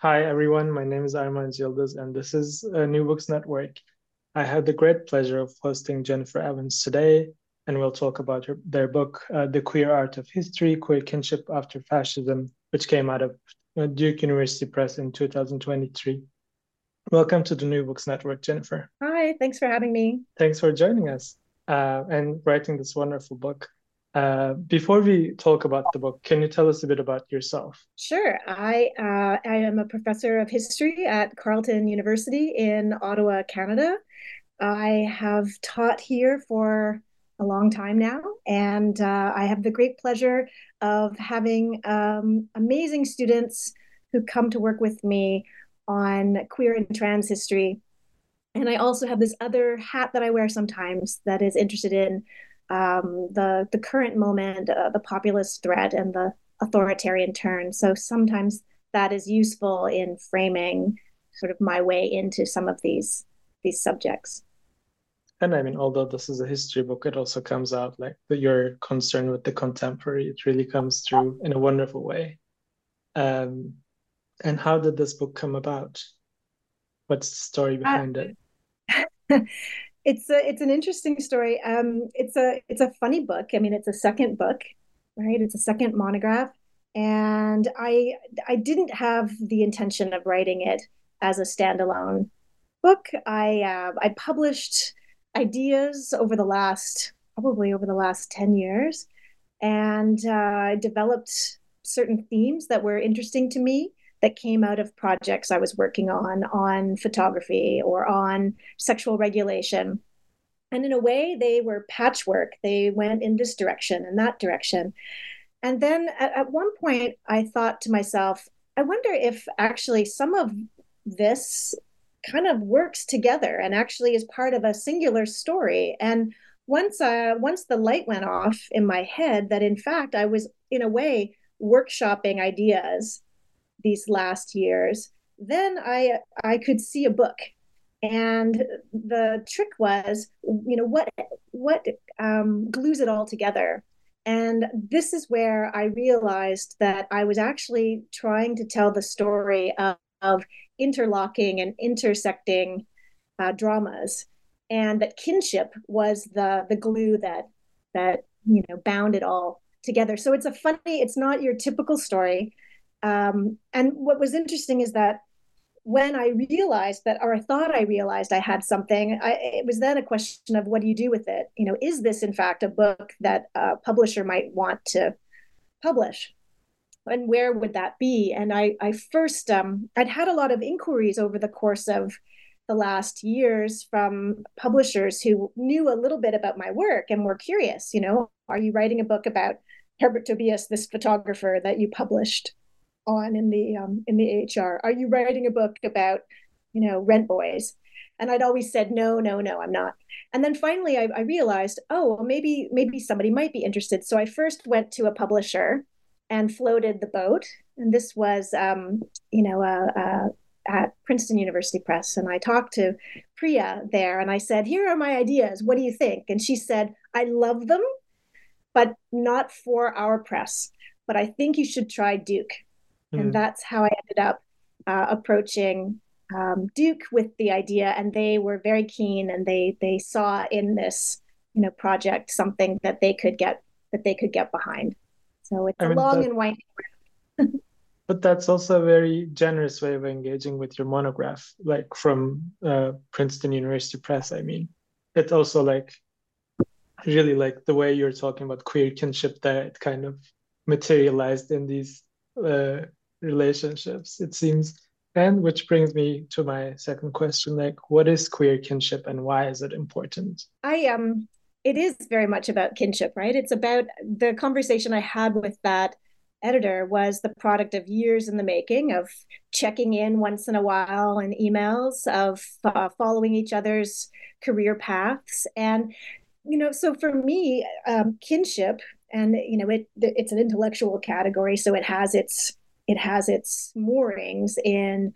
Hi, everyone. My name is Armanc Yildiz, and this is a New Books Network. I had the great pleasure of hosting Jennifer Evans today, and we'll talk about her, their book, uh, The Queer Art of History Queer Kinship After Fascism, which came out of uh, Duke University Press in 2023. Welcome to the New Books Network, Jennifer. Hi, thanks for having me. Thanks for joining us uh, and writing this wonderful book. Uh, before we talk about the book, can you tell us a bit about yourself? Sure. I uh, I am a professor of history at Carleton University in Ottawa, Canada. I have taught here for a long time now, and uh, I have the great pleasure of having um, amazing students who come to work with me on queer and trans history. And I also have this other hat that I wear sometimes that is interested in um, the the current moment, uh, the populist threat, and the authoritarian turn. So sometimes that is useful in framing sort of my way into some of these these subjects. And I mean, although this is a history book, it also comes out like that you're concerned with the contemporary. It really comes through in a wonderful way. Um, and how did this book come about? What's the story uh, behind uh, it? it's a it's an interesting story. Um, it's a it's a funny book. I mean, it's a second book, right? It's a second monograph, and I I didn't have the intention of writing it as a standalone book. I uh, I published ideas over the last probably over the last ten years, and uh, developed certain themes that were interesting to me that came out of projects I was working on, on photography or on sexual regulation. And in a way, they were patchwork. They went in this direction and that direction. And then at, at one point, I thought to myself, I wonder if actually some of this kind of works together and actually is part of a singular story. And once uh, once the light went off in my head that in fact I was in a way workshopping ideas these last years, then I I could see a book. And the trick was, you know, what what um, glues it all together. And this is where I realized that I was actually trying to tell the story of, of interlocking and intersecting uh, dramas, and that kinship was the the glue that that you know bound it all together. So it's a funny. It's not your typical story um, and what was interesting is that when I realized that, or I thought I realized I had something, I, it was then a question of what do you do with it? You know, is this in fact a book that a publisher might want to publish? And where would that be? And I, I first, um, I'd had a lot of inquiries over the course of the last years from publishers who knew a little bit about my work and were curious. You know, are you writing a book about Herbert Tobias, this photographer that you published? On in the um, in the AHR? Are you writing a book about, you know, rent boys? And I'd always said no, no, no, I'm not. And then finally, I, I realized, oh, well, maybe maybe somebody might be interested. So I first went to a publisher and floated the boat and this was, um, you know, uh, uh, at Princeton University Press. And I talked to Priya there and I said, Here are my ideas. What do you think? And she said, I love them, but not for our press. But I think you should try Duke. Mm. And hmm. that's how I ended up uh, approaching um, Duke with the idea. And they were very keen and they they saw in this you know project something that they could get that they could get behind. So it's I a mean, long that, and winding but that's also a very generous way of engaging with your monograph, like from uh, Princeton University Press. I mean, it's also like really like the way you're talking about queer kinship that it kind of materialized in these uh, relationships, it seems. And which brings me to my second question like, what is queer kinship and why is it important? I um it is very much about kinship, right? It's about the conversation I had with that editor was the product of years in the making of checking in once in a while in emails of uh, following each other's career paths and you know so for me um, kinship and you know it it's an intellectual category so it has its it has its moorings in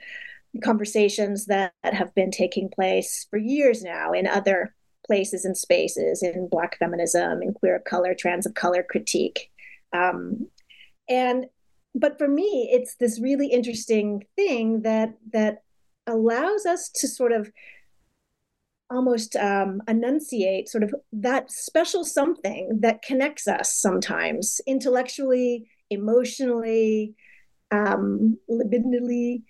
conversations that have been taking place for years now in other places and spaces in Black feminism, in queer of color, trans of color critique. Um, and but for me, it's this really interesting thing that that allows us to sort of almost um, enunciate sort of that special something that connects us sometimes intellectually, emotionally, um, libidinally,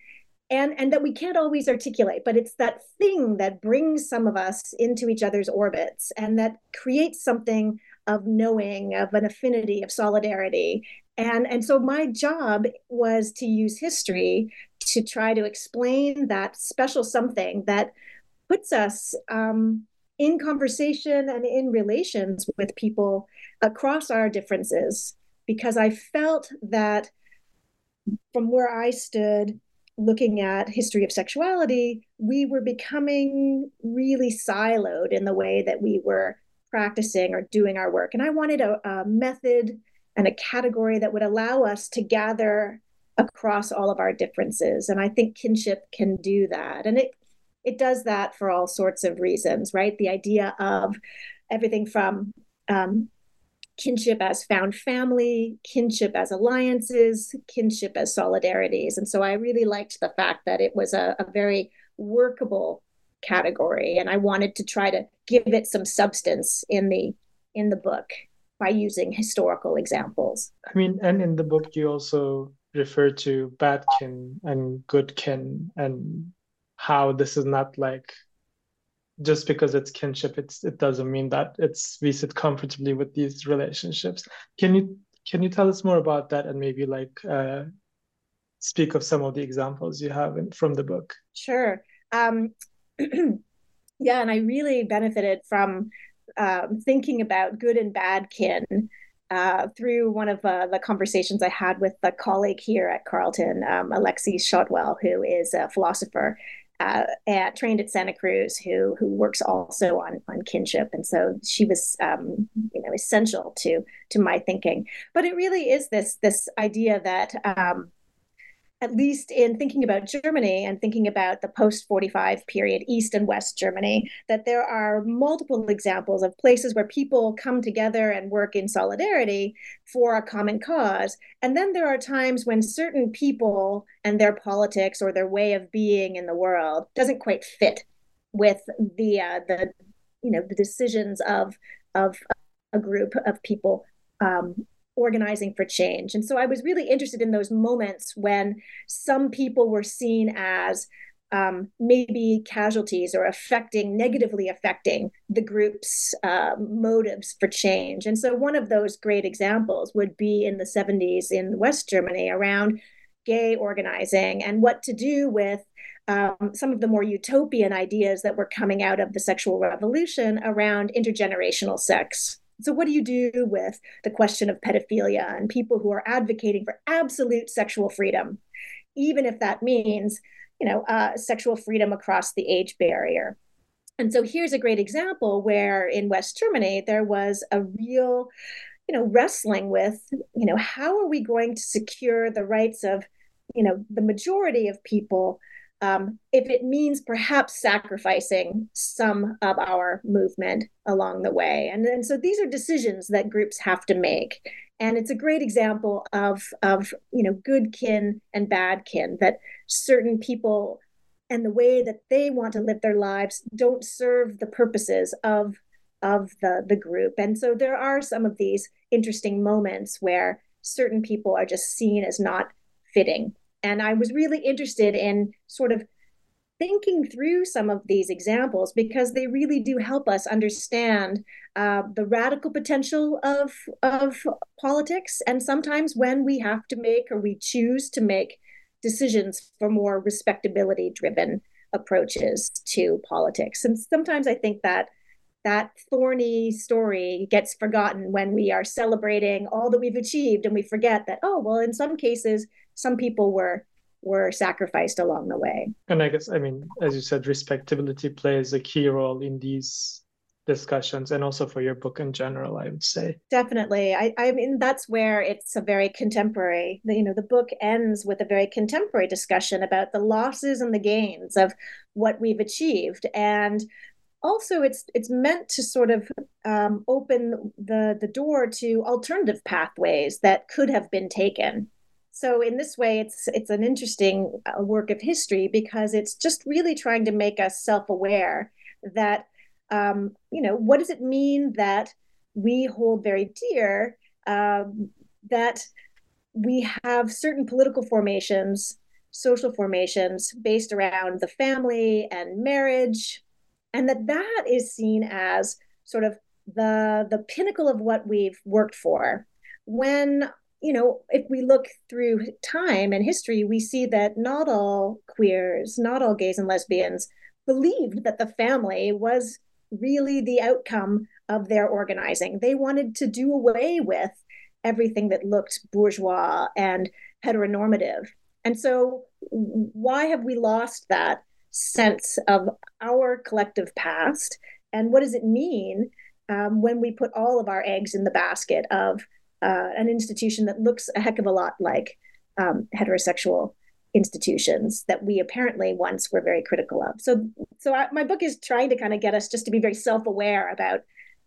and and that we can't always articulate but it's that thing that brings some of us into each other's orbits and that creates something of knowing of an affinity of solidarity. And and so my job was to use history to try to explain that special something that puts us um, in conversation and in relations with people across our differences because i felt that from where i stood looking at history of sexuality, we were becoming really siloed in the way that we were practicing or doing our work. And I wanted a, a method and a category that would allow us to gather across all of our differences. And I think kinship can do that. And it it does that for all sorts of reasons, right? The idea of everything from um, kinship as found family, kinship as alliances, kinship as solidarities. And so I really liked the fact that it was a, a very workable category and I wanted to try to give it some substance in the in the book by using historical examples. I mean, and in the book you also refer to bad kin and good kin and how this is not like just because it's kinship it's it doesn't mean that it's we sit comfortably with these relationships. Can you can you tell us more about that and maybe like uh, speak of some of the examples you have in, from the book? Sure. Um, yeah and i really benefited from um, thinking about good and bad kin uh, through one of uh, the conversations I had with a colleague here at Carleton, um, Shotwell, who is a philosopher uh, at, trained at Santa Cruz who who works also on on kinship, and so she was um, you know essential to to my thinking. But it really is this this idea that um, at least in thinking about Germany and thinking about the post 45 period, East and West Germany, that there are multiple examples of places where people come together and work in solidarity for a common cause. And then there are times when certain people and their politics or their way of being in the world doesn't quite fit with the uh, the you know the decisions of of a group of people um, organizing for change. And so I was really interested in those moments when some people were seen as um, maybe casualties or affecting, negatively affecting the group's uh, motives for change. And so one of those great examples would be in the 70s in West Germany around gay organizing and what to do with um, some of the more utopian ideas that were coming out of the sexual revolution around intergenerational sex so, what do you do with the question of pedophilia and people who are advocating for absolute sexual freedom, even if that means, you know, uh, sexual freedom across the age barrier? And so, here's a great example where in West Germany there was a real you know, wrestling with, you know, how are we going to secure the rights of, you know, the majority of people um, if it means perhaps sacrificing some of our movement along the way. And, and so these are decisions that groups have to make. And it's a great example of, of you know, good kin and bad kin, that certain people and the way that they want to live their lives don't serve the purposes of of the the group and so there are some of these interesting moments where certain people are just seen as not fitting and I was really interested in sort of thinking through some of these examples because they really do help us understand uh, the radical potential of of politics and sometimes when we have to make or we choose to make decisions for more respectability driven approaches to politics. And sometimes i think that that thorny story gets forgotten when we are celebrating all that we've achieved and we forget that oh well in some cases some people were were sacrificed along the way. And I guess I mean, as you said, respectability plays a key role in these discussions and also for your book in general i would say. Definitely. I i mean that's where it's a very contemporary you know the book ends with a very contemporary discussion about the losses and the gains of what we've achieved. And also it's it's meant to sort of um, open the the door to alternative pathways that could have been taken so in this way, it's it's an interesting uh, work of history because it's just really trying to make us self-aware that um, you know what does it mean that we hold very dear um, that we have certain political formations, social formations based around the family and marriage, and that that is seen as sort of the the pinnacle of what we've worked for. When you know, if we look through time and history, we see that not all queers, not all gays and lesbians believed that the family was really the outcome of their organizing. They wanted to do away with everything that looked bourgeois and heteronormative. And so, why have we lost that sense of our collective past? And what does it mean um, when we put all of our eggs in the basket of uh, an institution that looks a heck of a lot like um, heterosexual institutions that we apparently once were very critical of. So, so I, my book is trying to kind of get us just to be very self-aware about,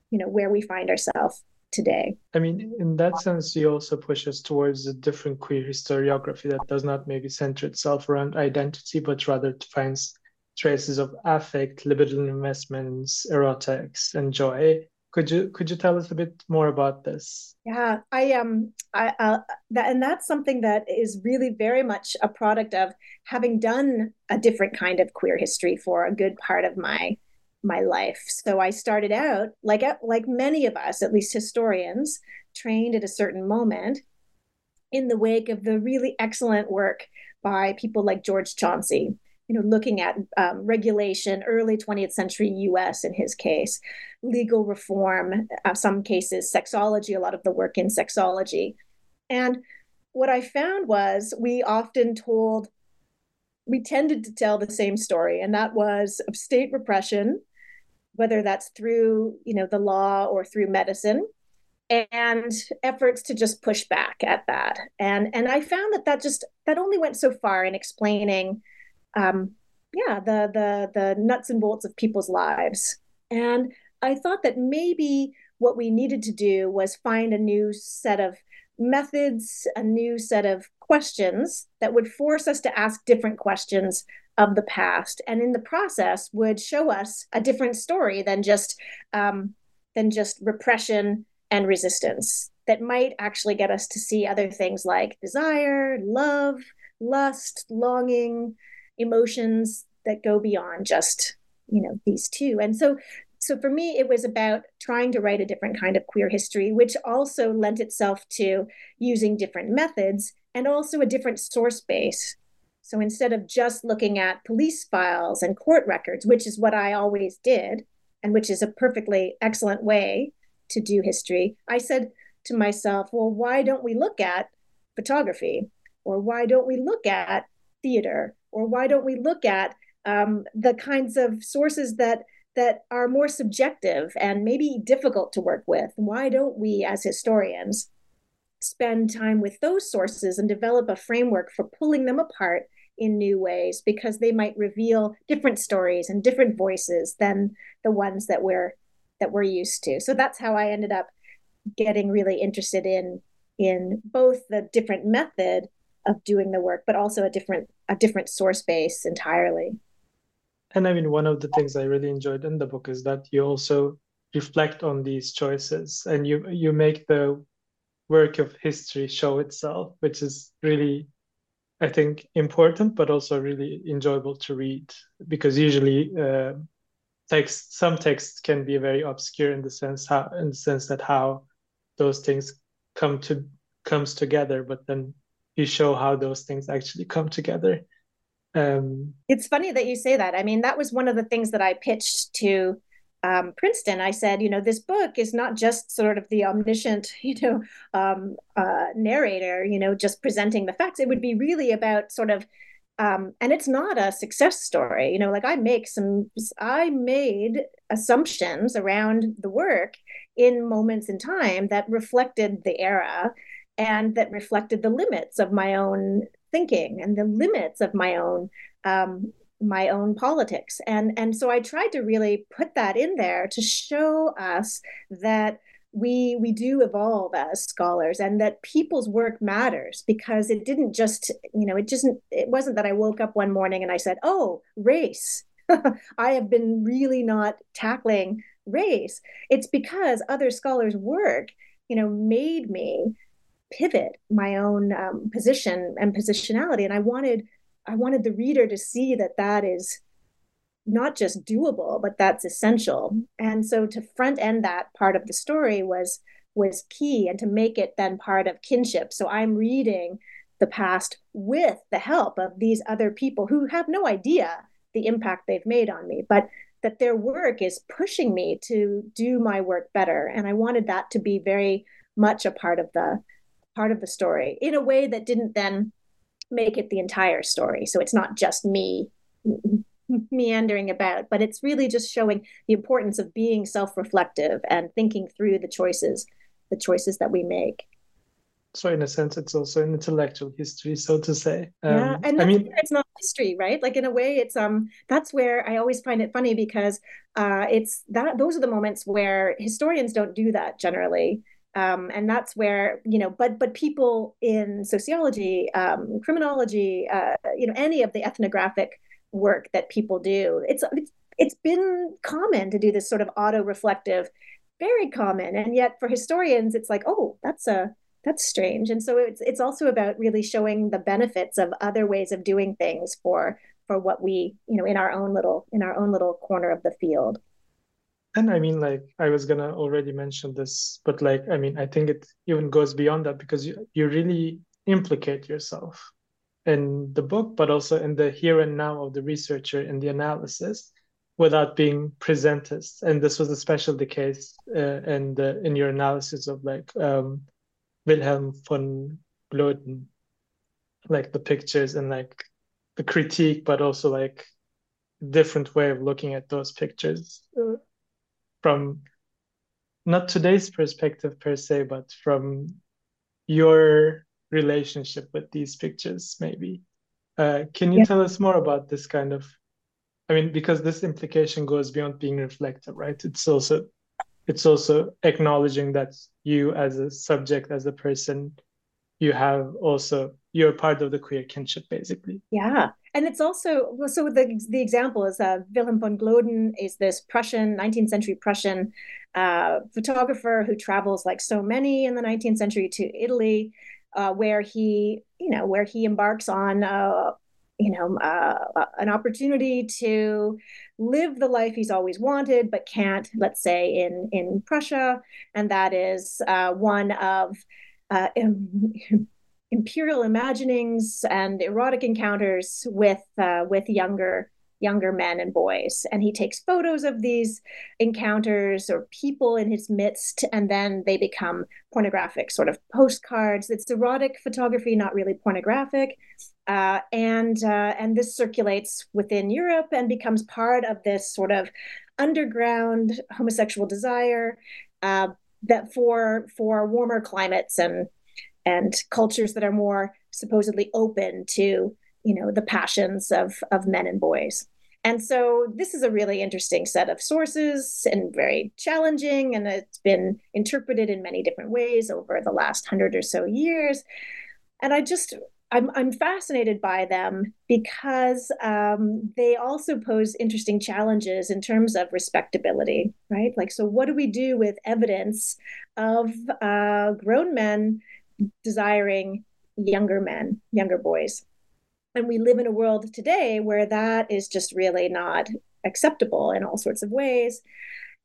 you know, where we find ourselves today. I mean, in that sense, you also push us towards a different queer historiography that does not maybe center itself around identity, but rather finds traces of affect, libidinal investments, erotics, and joy could you could you tell us a bit more about this? Yeah, I um, I uh, that and that's something that is really very much a product of having done a different kind of queer history for a good part of my my life. So I started out like like many of us, at least historians, trained at a certain moment in the wake of the really excellent work by people like George Chauncey you know, looking at um, regulation, early 20th century US in his case, legal reform, uh, some cases, sexology, a lot of the work in sexology. And what I found was we often told, we tended to tell the same story, and that was of state repression, whether that's through, you know, the law or through medicine and efforts to just push back at that and and i found that that just that only went so far in explaining um, yeah, the the the nuts and bolts of people's lives. And I thought that maybe what we needed to do was find a new set of methods, a new set of questions that would force us to ask different questions of the past, and in the process would show us a different story than just um, than just repression and resistance. That might actually get us to see other things like desire, love, lust, longing, emotions that go beyond just you know these two. And so so for me it was about trying to write a different kind of queer history which also lent itself to using different methods and also a different source base. So instead of just looking at police files and court records which is what i always did and which is a perfectly excellent way to do history i said to myself well why don't we look at photography? Or why don't we look at theater or why don't we look at um, the kinds of sources that that are more subjective and maybe difficult to work with. Why don't we, as historians, spend time with those sources and develop a framework for pulling them apart in new ways because they might reveal different stories and different voices than the ones that we're that we're used to. So that's how I ended up getting really interested in in both the different method of doing the work but also a different a different source base entirely. And I mean one of the things I really enjoyed in the book is that you also reflect on these choices and you you make the work of history show itself, which is really, I think, important, but also really enjoyable to read because usually uh, text, some texts can be very obscure in the sense how, in the sense that how those things come to comes together, but then you show how those things actually come together. Um, it's funny that you say that. I mean, that was one of the things that I pitched to um, Princeton, I said, you know, this book is not just sort of the omniscient, you know, um, uh, narrator, you know, just presenting the facts. It would be really about sort of, um, and it's not a success story, you know, like I make some, I made assumptions around the work in moments in time that reflected the era and that reflected the limits of my own thinking and the limits of my own um, my own politics. And and so i tried to really put that in there to show us that we we do evolve as scholars and that people's work matters because it didn't just you know it just it wasn't that i woke up one morning and i said oh race. I have been really not tackling race. It's because other scholars work you know made me pivot my own um, position and positionality and i wanted I wanted the reader to see that that is not just doable, but that's essential. And so to front end that part of the story was was key and to make it then part of kinship. So I'm reading the past with the help of these other people who have no idea the impact they've made on me, but that their work is pushing me to do my work better. And I wanted that to be very much a part of the part of the story in a way that didn't then make it the entire story. So it's not just me meandering about, but it's really just showing the importance of being self-reflective and thinking through the choices, the choices that we make. So in a sense, it's also an intellectual history, so to say. Um, yeah, and I mean, it's not history, right? Like in a way, it's um, that's where I always find it funny because uh, it's that those are the moments where historians don't do that generally um, and that's where you know but but people in sociology um, criminology uh, you know any of the ethnographic work that people do it's, it's it's been common to do this sort of auto-reflective very common. And yet for historians it's like oh that's a that's strange. And so it's it's also about really showing the benefits of other ways of doing things for for what we you know in our own little in our own little corner of the field and I mean, like I was gonna already mention this, but like I mean, I think it even goes beyond that because you you really implicate yourself in the book, but also in the here and now of the researcher in the analysis, without being presentist. And this was especially the case uh, in the in your analysis of like um, Wilhelm von Gloeden, like the pictures and like the critique, but also like different way of looking at those pictures. Uh, from not today's perspective per se, but from your relationship with these pictures, maybe. Uh, can you yeah. tell us more about this kind of? I mean, because this implication goes beyond being reflective, right? It's also it's also acknowledging that you as a subject, as a person, you have also you're part of the queer kinship, basically. Yeah, and it's also so the the example is uh, Wilhelm von Gloeden is this Prussian 19th century Prussian uh, photographer who travels like so many in the 19th century to Italy, uh, where he you know where he embarks on uh, you know uh, uh, an opportunity to live the life he's always wanted but can't let's say in in Prussia, and that is one of imperial imaginings and erotic encounters with uh, with younger younger men and boys. And he takes photos of these encounters or people in his midst and then they become pornographic sort of postcards. It's erotic photography not really pornographic. Uh, and uh, and this circulates within Europe and becomes part of this sort of underground homosexual desire uh, that for for warmer climates and and cultures that are more supposedly open to you know the passions of of men and boys and so this is a really interesting set of sources and very challenging and it's been interpreted in many different ways over the last hundred or so years and i just I'm, I'm fascinated by them because um, they also pose interesting challenges in terms of respectability, right? Like, so what do we do with evidence of uh, grown men desiring younger men, younger boys? And we live in a world today where that is just really not acceptable in all sorts of ways.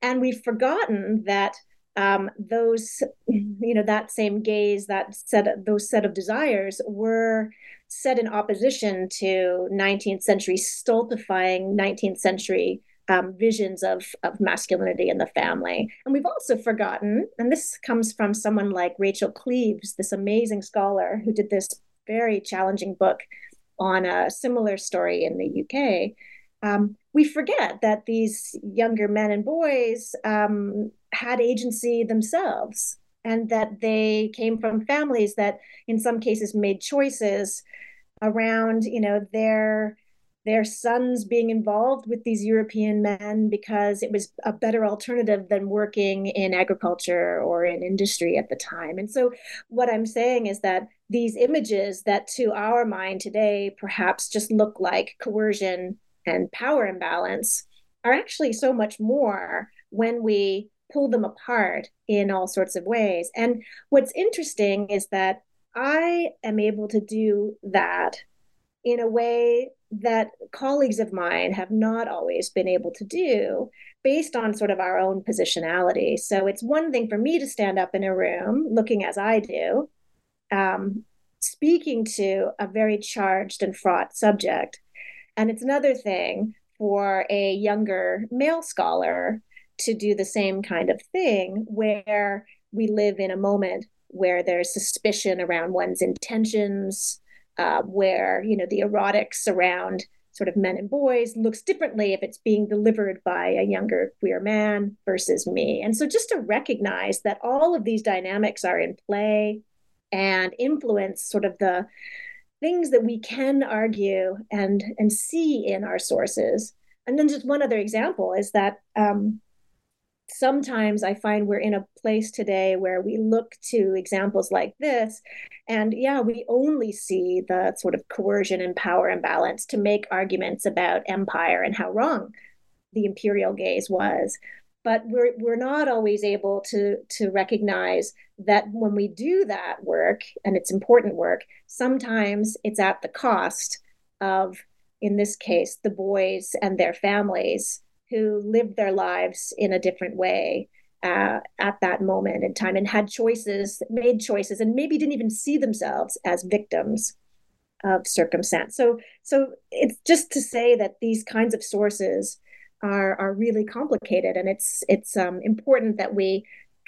And we've forgotten that um, those, you know, that same gaze, that set, those set of desires were set in opposition to 19th century stultifying 19th century um, visions of, of masculinity in the family. And we've also forgotten, and this comes from someone like Rachel Cleves, this amazing scholar who did this very challenging book on a similar story in the UK. Um, we forget that these younger men and boys um, had agency themselves and that they came from families that in some cases made choices around you know their their sons being involved with these European men because it was a better alternative than working in agriculture or in industry at the time. And so, what I'm saying is that these images that to our mind today perhaps just look like coercion and power imbalance are actually so much more when we pull them apart in all sorts of ways. And what's interesting is that I am able to do that in a way that colleagues of mine have not always been able to do based on sort of our own positionality. So it's one thing for me to stand up in a room looking as I do, um, speaking to a very charged and fraught subject. And it's another thing for a younger male scholar to do the same kind of thing where we live in a moment where there's suspicion around one's intentions, uh, where you know the erotics around sort of men and boys looks differently if it's being delivered by a younger queer man versus me. And so just to recognize that all of these dynamics are in play and influence sort of the things that we can argue and and see in our sources. And then just one other example is that um, sometimes I find we're in a place today where we look to examples like this, and yeah, we only see the sort of coercion and power imbalance to make arguments about empire and how wrong the imperial gaze was. But we're we're not always able to to recognize that when we do that work, and it's important work, sometimes it's at the cost of, in this case, the boys and their families who lived their lives in a different way uh, at that moment in time and had choices, made choices, and maybe didn't even see themselves as victims of circumstance. So, so it's just to say that these kinds of sources are are really complicated, and it's it's um, important that we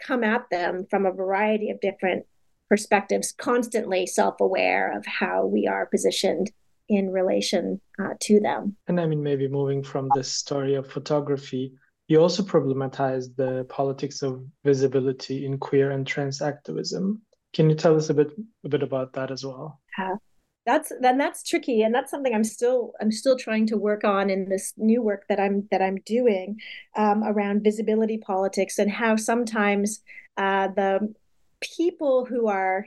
come at them from a variety of different perspectives, constantly self-aware of how we are positioned in relation uh, to them. And I mean, maybe moving from this story of photography, you also problematize the politics of visibility in queer and trans activism. Can you tell us a bit a bit about that as well? Uh, that's then that's tricky, and that's something I'm still I'm still trying to work on in this new work that I'm that I'm doing um, around visibility politics and how sometimes uh, the people who are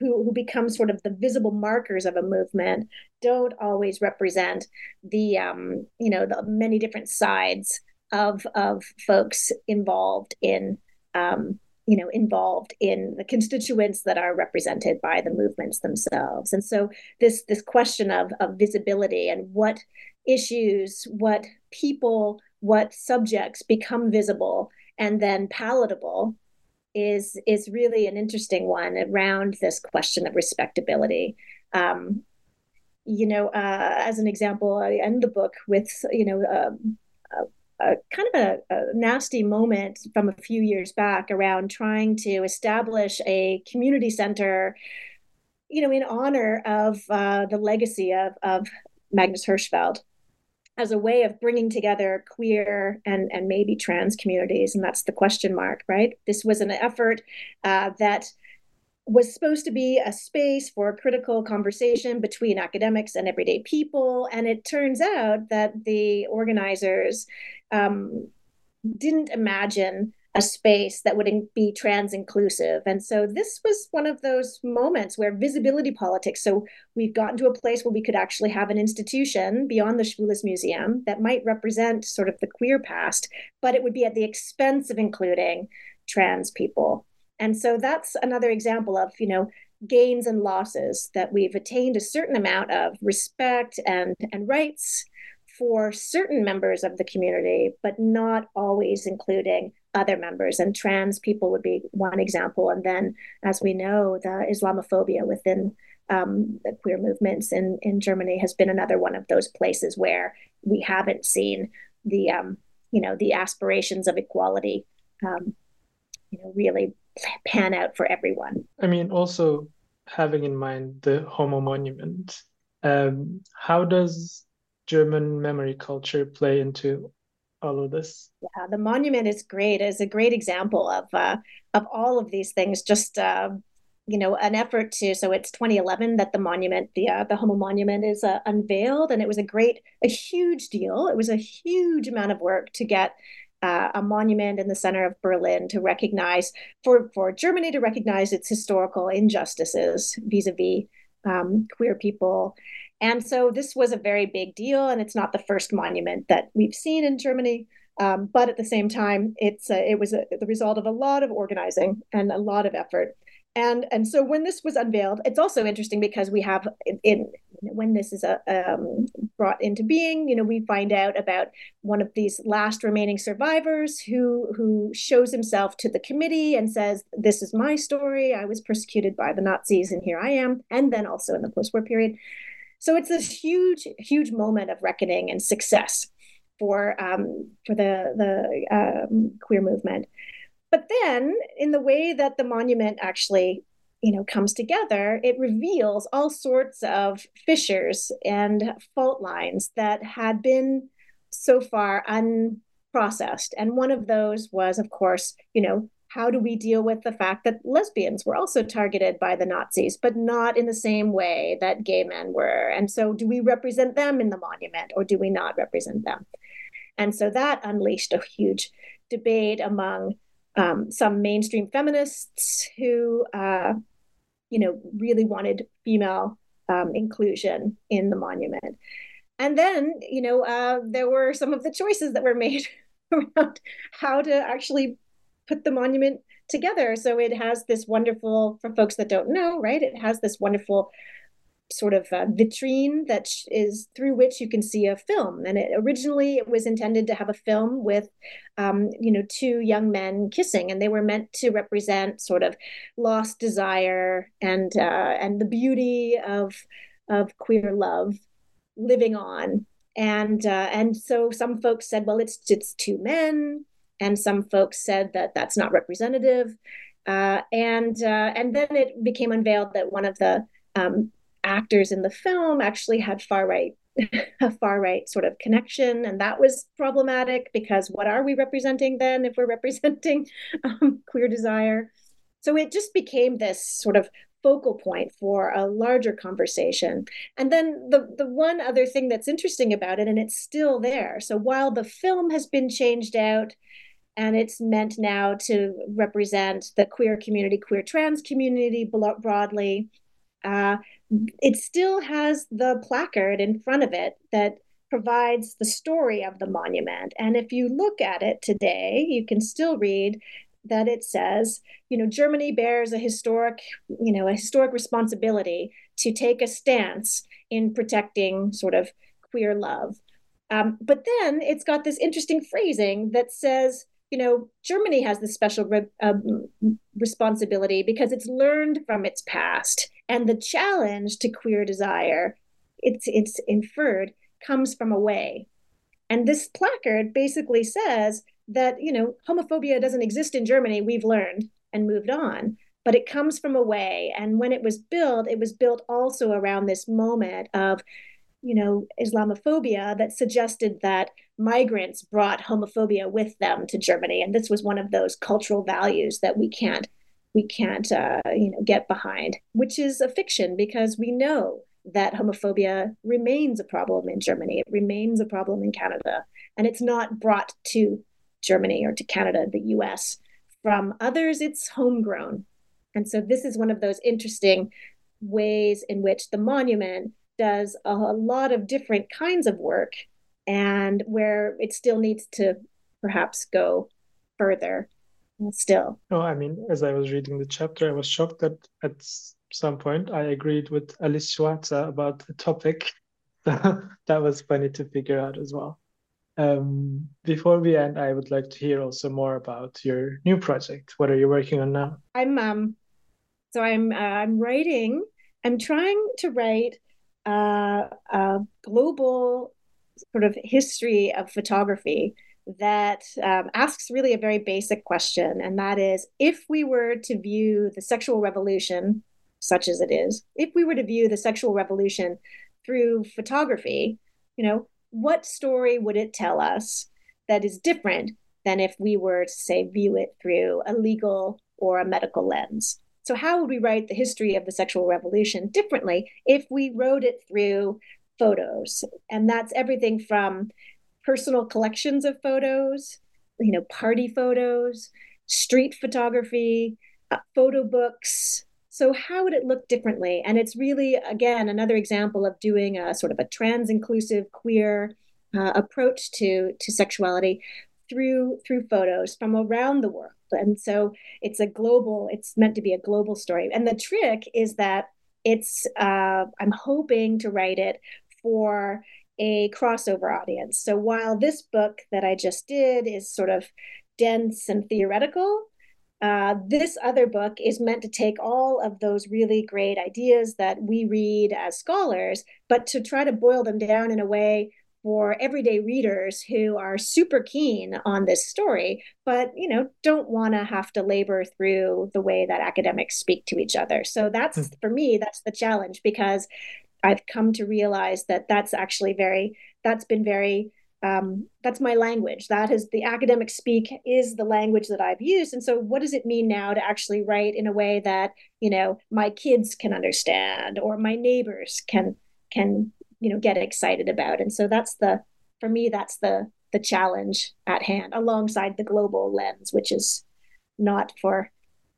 who, who become sort of the visible markers of a movement don't always represent the um, you know the many different sides of of folks involved in um, you know involved in the constituents that are represented by the movements themselves and so this this question of of visibility and what issues what people what subjects become visible and then palatable is is really an interesting one around this question of respectability. Um, you know, uh, as an example, I end the book with you know um, a, kind of a, a, nasty moment from a few years back around trying to establish a community center, you know, in honor of uh, the legacy of of Magnus Hirschfeld as a way of bringing together queer and, and maybe trans communities. And that's the question mark, right? This was an effort uh, that was supposed to be a space for critical conversation between academics and everyday people. And it turns out that the organizers um, didn't imagine a space that would be trans inclusive. And so this was one of those moments where visibility politics. So we've gotten to a place where we could actually have an institution beyond the Schwules Museum that might represent sort of the queer past, but it would be at the expense of including trans people. And so that's another example of, you know, gains and losses that we've attained a certain amount of respect and, and rights for certain members of the community, but not always including other members. And trans people would be one example. And then, as we know, the Islamophobia within um, the queer movements in, in Germany has been another one of those places where we haven't seen the, um, you know, the aspirations of equality, um, you know, really pan out for everyone. I mean, also having in mind the Homo monument, um, how does German memory culture play into all of this? Yeah, the monument is great. It's a great example of uh, of all of these things. Just uh, you know, an effort to. So it's 2011 that the monument, the uh, the Homo monument, is uh, unveiled, and it was a great, a huge deal. It was a huge amount of work to get uh, a monument in the center of Berlin to recognize for for Germany to recognize its historical injustices vis-a-vis um, queer people and so this was a very big deal, and it's not the first monument that we've seen in Germany. Um, but at the same time, it's it was a, the result of a lot of organizing and a lot of effort. And and so when this was unveiled, it's also interesting because we have in, in when this is a, um, brought into being, you know, we find out about one of these last remaining survivors who who shows himself to the committee and says, "This is my story. I was persecuted by the Nazis, and here I am." And then also in the post-war period, so it's this huge, huge moment of reckoning and success for um, for the the um, queer movement. But then, in the way that the monument actually, you know, comes together, it reveals all sorts of fissures and fault lines that had been so far unprocessed. And one of those was, of course, you know, how do we deal with the fact that lesbians were also targeted by the Nazis, but not in the same way that gay men were? And so, do we represent them in the monument or do we not represent them? And so that unleashed a huge debate among um, some mainstream feminists who, uh, you know, really wanted female um, inclusion in the monument. And then, you know, uh, there were some of the choices that were made around how to actually put the monument together. So it has this wonderful, for folks that don't know, right? It has this wonderful sort of uh, vitrine that is through which you can see a film. And it, originally, it was intended to have a film with, um, you know, two young men kissing, and they were meant to represent sort of lost desire and uh, and the beauty of of queer love living on. And uh, and so some folks said, well, it's it's two men and some folks said that that's not representative. Uh, and uh, and then it became unveiled that one of the um, actors in the film actually had far right a far right sort of connection, and that was problematic because what are we representing then if we're representing um, queer desire? So it just became this sort of focal point for a larger conversation. And then the the one other thing that's interesting about it, and it's still there. So while the film has been changed out and it's meant now to represent the queer community, queer trans community broadly. Uh, it still has the placard in front of it that provides the story of the monument. And if you look at it today, you can still read that it says, you know, Germany bears a historic, you know, a historic responsibility to take a stance in protecting sort of queer love. Um, but then it's got this interesting phrasing that says, you know, Germany has this special re- um, responsibility because it's learned from its past, and the challenge to queer desire, it's it's inferred, comes from away. And this placard basically says that you know homophobia doesn't exist in Germany. We've learned and moved on, but it comes from away. And when it was built, it was built also around this moment of you know, Islamophobia that suggested that migrants brought homophobia with them to Germany, and this was one of those cultural values that we can't we can't uh, you know get behind, which is a fiction because we know that homophobia remains a problem in Germany. It remains a problem in Canada, and it's not brought to Germany or to Canada, the U.S. From others, it's homegrown, and so this is one of those interesting ways in which the monument does a, a lot of different kinds of work and where it still needs to perhaps go further still. Oh, I mean, as I was reading the chapter, I was shocked that at some point I agreed with Alice Schwarzer about the topic. that was funny to figure out as well. Um, before we end, I would like to hear also more about your new project. What are you working on now? I'm um, so I'm uh, I'm writing. I'm trying to write uh, a global sort of history of photography that um, asks really a very basic question, and that is if we were to view the sexual revolution, such as it is, if we were to view the sexual revolution through photography, you know, what story would it tell us that is different than if we were to say view it through a legal or a medical lens? So, how would we write the history of the sexual revolution differently if we wrote it through photos? And that's everything from personal collections of photos, you know, party photos, street photography, uh, photo books. So, how would it look differently? And it's really, again, another example of doing a sort of a trans inclusive queer uh, approach to, to sexuality through through photos from around the world and so it's a global it's meant to be a global story. And the trick is that it's uh, i'm hoping to write it for a crossover audience. So while this book that i just did is sort of dense and theoretical uh, this other book is meant to take all of those really great ideas that we read as scholars, but to try to boil them down in a way for everyday readers who are super keen on this story but you know don't want to have to labor through the way that academics speak to each other. So that's mm. for me that's the challenge because i've come to realize that that's actually very that's been very um, that's my language. That is the academic speak is the language that i've used. And so what does it mean now to actually write in a way that you know my kids can understand or my neighbors can can you know get excited about. And so that's the for me that's the the challenge at hand alongside the global lens which is not for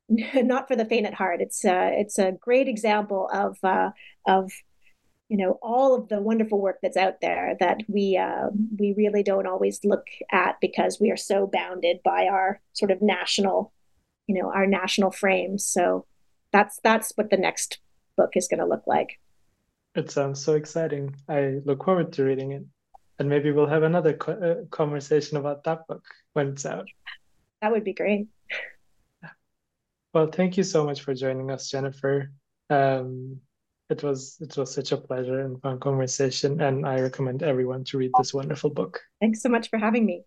not for the faint at heart. It's uh, it's a great example of uh, of you know all of the wonderful work that's out there that we uh, we really don't always look at because we are so bounded by our sort of national you know our national frames. So that's that's what the next book is going to look like it sounds so exciting. I look forward to reading it. And maybe we'll have another co- uh, conversation about that book when it's out. That would be great. Well, thank you so much for joining us, Jennifer. Um, it was it was such a pleasure and fun conversation, and I recommend everyone to read this wonderful book. Thanks so much for having me.